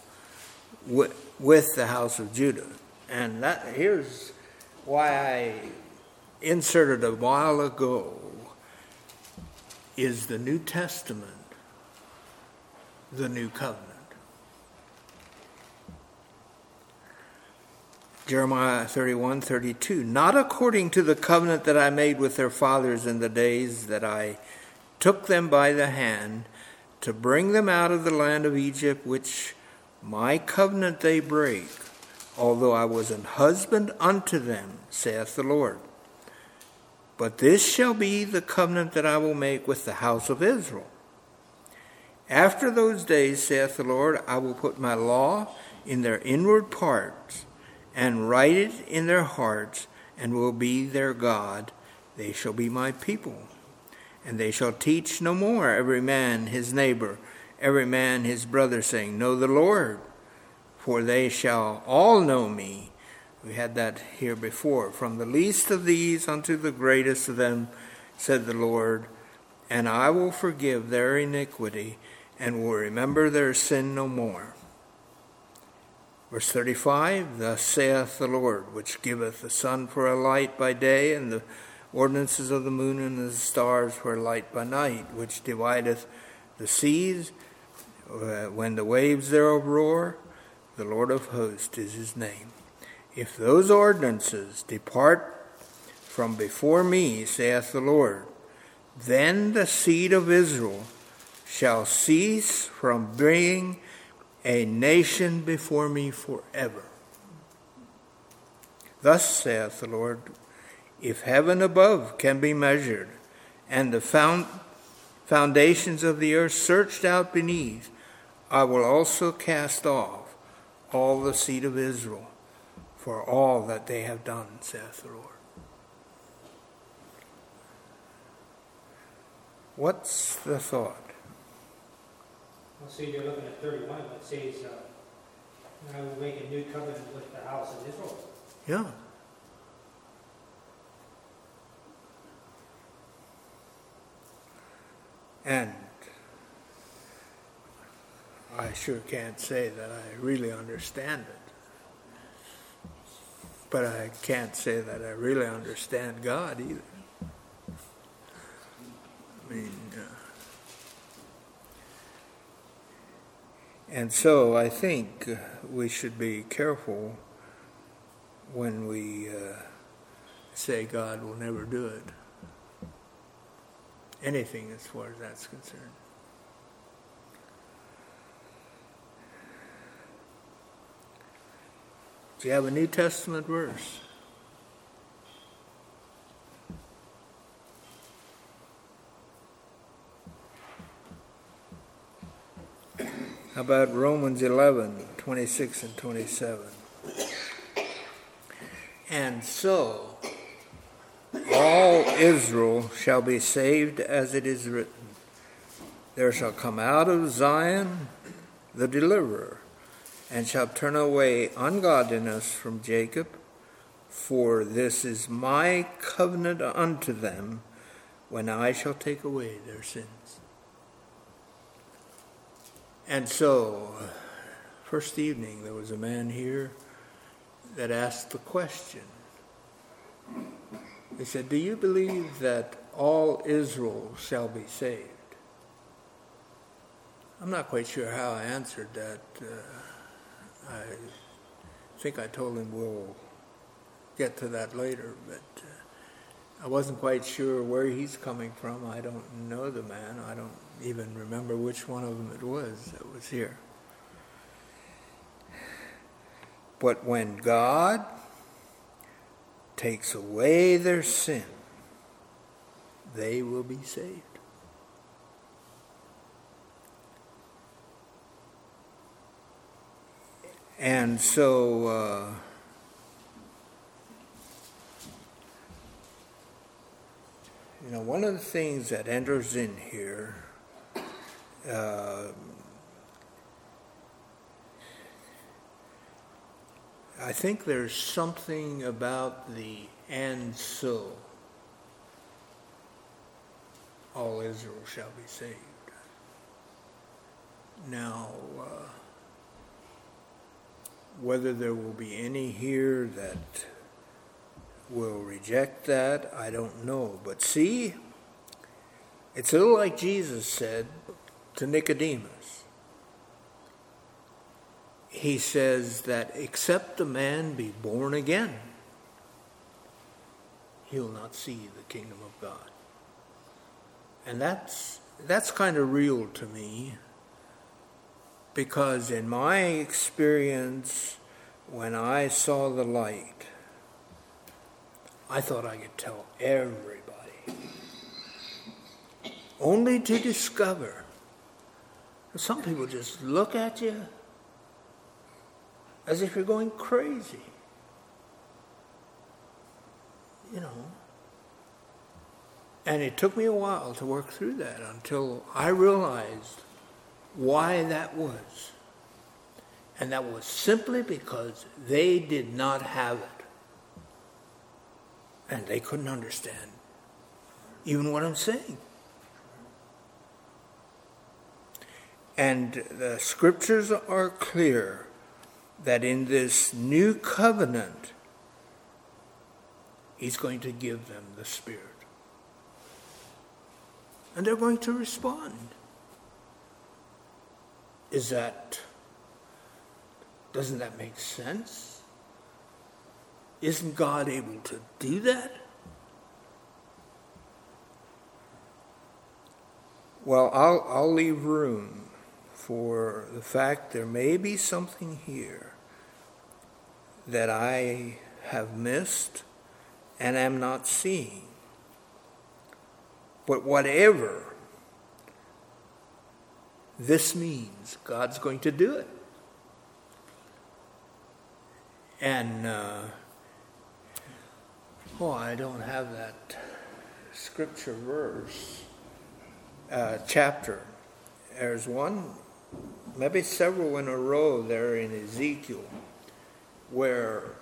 with, with the house of Judah. And that here's why I inserted a while ago is the New Testament the new covenant. Jeremiah 31 32. Not according to the covenant that I made with their fathers in the days that I took them by the hand to bring them out of the land of Egypt, which my covenant they break, although I was an husband unto them, saith the Lord. But this shall be the covenant that I will make with the house of Israel. After those days, saith the Lord, I will put my law in their inward parts, and write it in their hearts, and will be their God. They shall be my people. And they shall teach no more every man his neighbor, every man his brother, saying, Know the Lord, for they shall all know me. We had that here before. From the least of these unto the greatest of them, said the Lord, and I will forgive their iniquity and will remember their sin no more. Verse 35 Thus saith the Lord, which giveth the sun for a light by day, and the ordinances of the moon and the stars for a light by night, which divideth the seas uh, when the waves thereof roar. The Lord of hosts is his name. If those ordinances depart from before me, saith the Lord, then the seed of Israel shall cease from being a nation before me forever. Thus saith the Lord, if heaven above can be measured, and the found, foundations of the earth searched out beneath, I will also cast off all the seed of Israel for all that they have done, saith the Lord. What's the thought? Well, see, you're looking at thirty-one, it says, uh, I will make a new covenant with the house of Israel. Yeah. And I sure can't say that I really understand it. But I can't say that I really understand God either. I mean, uh, and so I think we should be careful when we uh, say God will never do it. Anything as far as that's concerned. Do you have a New Testament verse? How about Romans 11, 26 and 27? And so, all Israel shall be saved as it is written. There shall come out of Zion the deliverer, and shall turn away ungodliness from Jacob, for this is my covenant unto them when I shall take away their sins. And so, first evening, there was a man here that asked the question. He said, Do you believe that all Israel shall be saved? I'm not quite sure how I answered that. Uh, I think I told him we'll get to that later, but uh, I wasn't quite sure where he's coming from. I don't know the man. I don't even remember which one of them it was that was here. But when God takes away their sin, they will be saved. And so, uh, you know, one of the things that enters in here uh, I think there's something about the and so all Israel shall be saved. Now, uh, whether there will be any here that will reject that, I don't know. But see, it's a little like Jesus said to Nicodemus. He says that except a man be born again, he'll not see the kingdom of God. And that's that's kind of real to me because in my experience when I saw the light I thought I could tell everybody only to discover that some people just look at you as if you're going crazy. You know. And it took me a while to work through that until I realized why that was. And that was simply because they did not have it. And they couldn't understand even what I'm saying. And the scriptures are clear that in this new covenant, He's going to give them the Spirit. And they're going to respond. Is that, doesn't that make sense? Isn't God able to do that? Well, I'll, I'll leave room for the fact there may be something here that I have missed and am not seeing. But whatever this means, God's going to do it. And, uh, oh, I don't have that scripture verse, uh, chapter. There's one maybe several in a row there in Ezekiel, where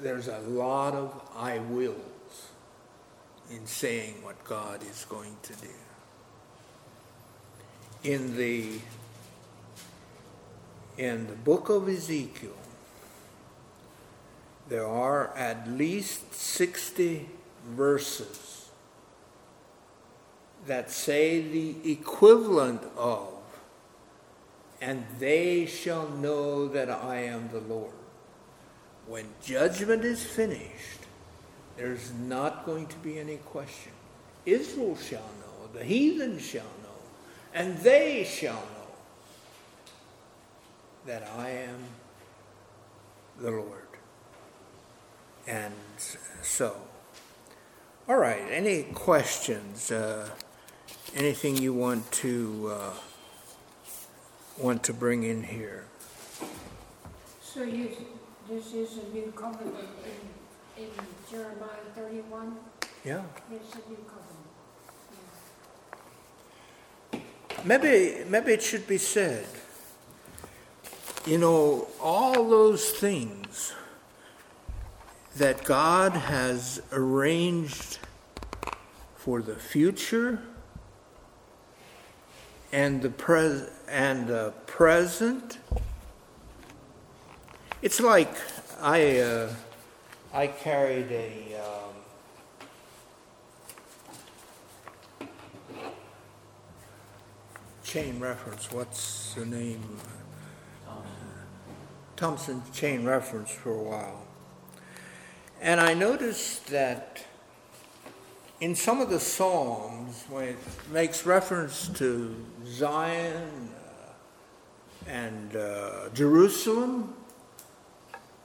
there's a lot of I wills in saying what God is going to do. In the in the book of Ezekiel, there are at least 60 verses that say the equivalent of, and they shall know that I am the Lord. when judgment is finished, there's not going to be any question. Israel shall know, the heathen shall know, and they shall know that I am the Lord. And so, all right, any questions? Uh, anything you want to uh, want to bring in here? So you, this is a new covenant in, in Jeremiah thirty-one? Yeah. It's a new covenant. Maybe maybe it should be said. You know, all those things that God has arranged for the future and the pres and the present. It's like I uh, I carried a um, chain reference. What's the name? Thompson chain reference for a while. And I noticed that in some of the Psalms, when it makes reference to Zion uh, and uh, Jerusalem,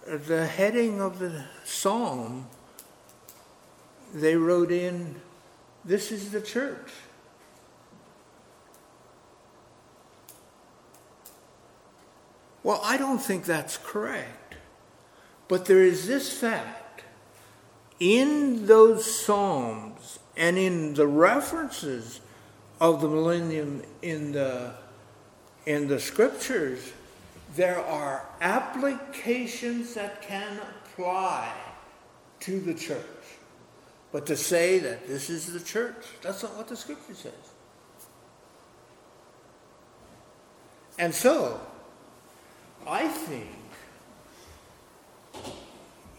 the heading of the psalm, they wrote in, This is the church. Well, I don't think that's correct. But there is this fact in those Psalms and in the references of the millennium in the, in the scriptures, there are applications that can apply to the church. But to say that this is the church, that's not what the scripture says. And so, I think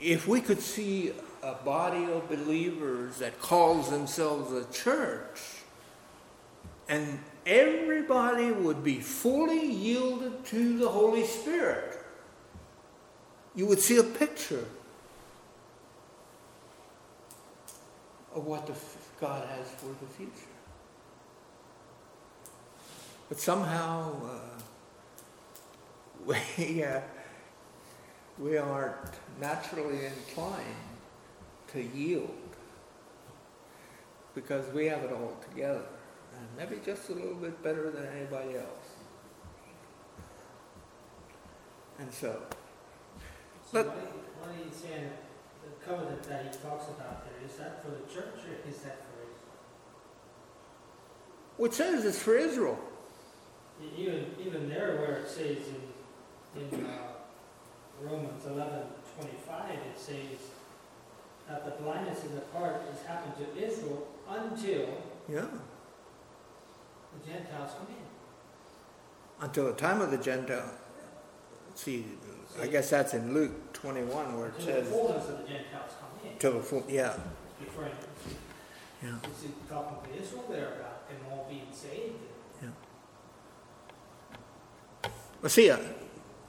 if we could see a body of believers that calls themselves a church, and everybody would be fully yielded to the Holy Spirit, you would see a picture of what the, God has for the future. But somehow, uh, we, uh, we aren't naturally inclined to yield because we have it all together and maybe just a little bit better than anybody else. And so, So what are you, what are you saying, the covenant that he talks about there, is that for the church or is that for Israel? which says it's for Israel. Even, even there where it says in, in uh, Romans eleven twenty-five, it says that the blindness in the heart has happened to Israel until Yeah. the Gentiles come in. Until the time of the Gentile. See, I guess that's in Luke 21 where it Until the says, fullness of the Gentiles come in. till the full, yeah, Referring, yeah. is he talking to Israel there about them all being saved? Well, see, I,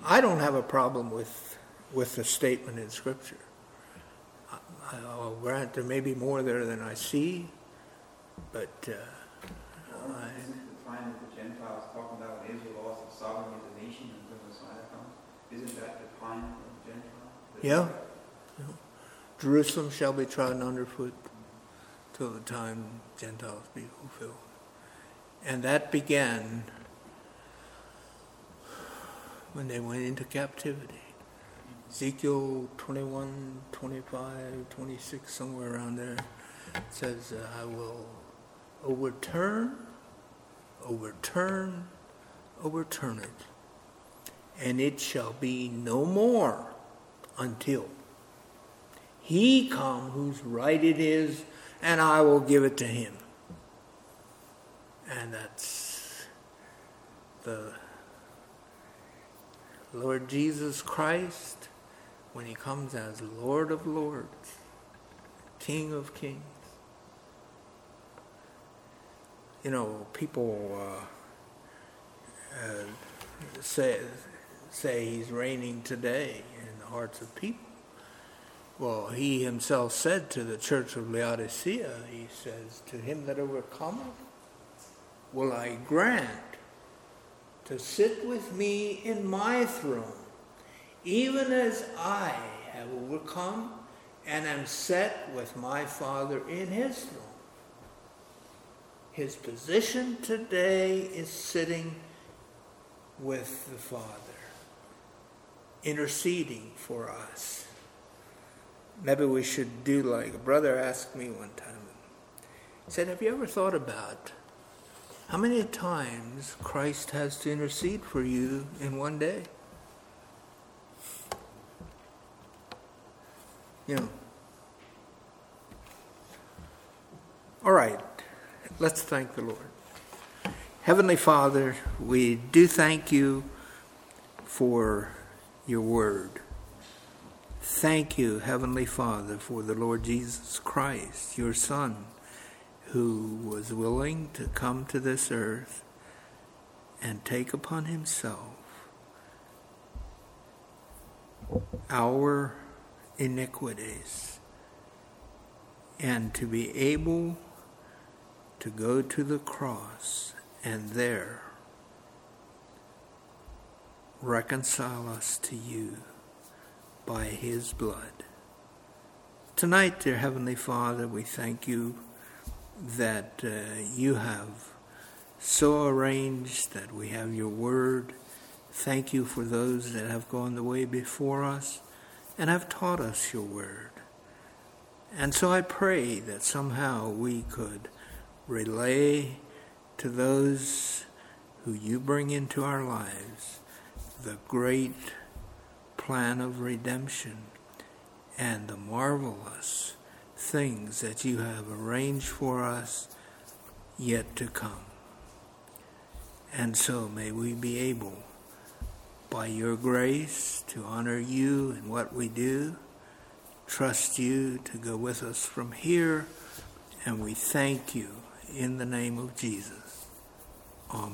I don't have a problem with, with the statement in Scripture. I, I'll grant there may be more there than I see, but uh, I, time that the Gentiles talking about when Israel lost its sovereignty as a nation until the Messiah comes? Isn't that the time of the Gentiles? Yeah. Jerusalem shall be trodden underfoot till the time Gentiles be fulfilled. And that began when they went into captivity. Ezekiel 21, 25, 26, somewhere around there says, uh, I will overturn, overturn, overturn it, and it shall be no more until he come whose right it is, and I will give it to him. And that's the Lord Jesus Christ when he comes as Lord of Lords, King of Kings. You know, people uh, uh, say say he's reigning today in the hearts of people. Well, he himself said to the church of Laodicea, he says, To him that overcometh, will I grant to sit with me in my throne, even as I have overcome and am set with my Father in his throne. His position today is sitting with the Father, interceding for us. Maybe we should do like a brother asked me one time. He said, Have you ever thought about how many times Christ has to intercede for you in one day? You know. All right, let's thank the Lord. Heavenly Father, we do thank you for your word. Thank you, Heavenly Father, for the Lord Jesus Christ, your Son, who was willing to come to this earth and take upon himself our iniquities and to be able to go to the cross and there reconcile us to you by his blood. Tonight, dear Heavenly Father, we thank you that uh, you have so arranged that we have your word. Thank you for those that have gone the way before us and have taught us your word. And so I pray that somehow we could relay to those who you bring into our lives the great plan of redemption and the marvelous things that you have arranged for us yet to come. And so may we be able, by your grace, to honor you in what we do, trust you to go with us from here, and we thank you in the name of Jesus. Amen.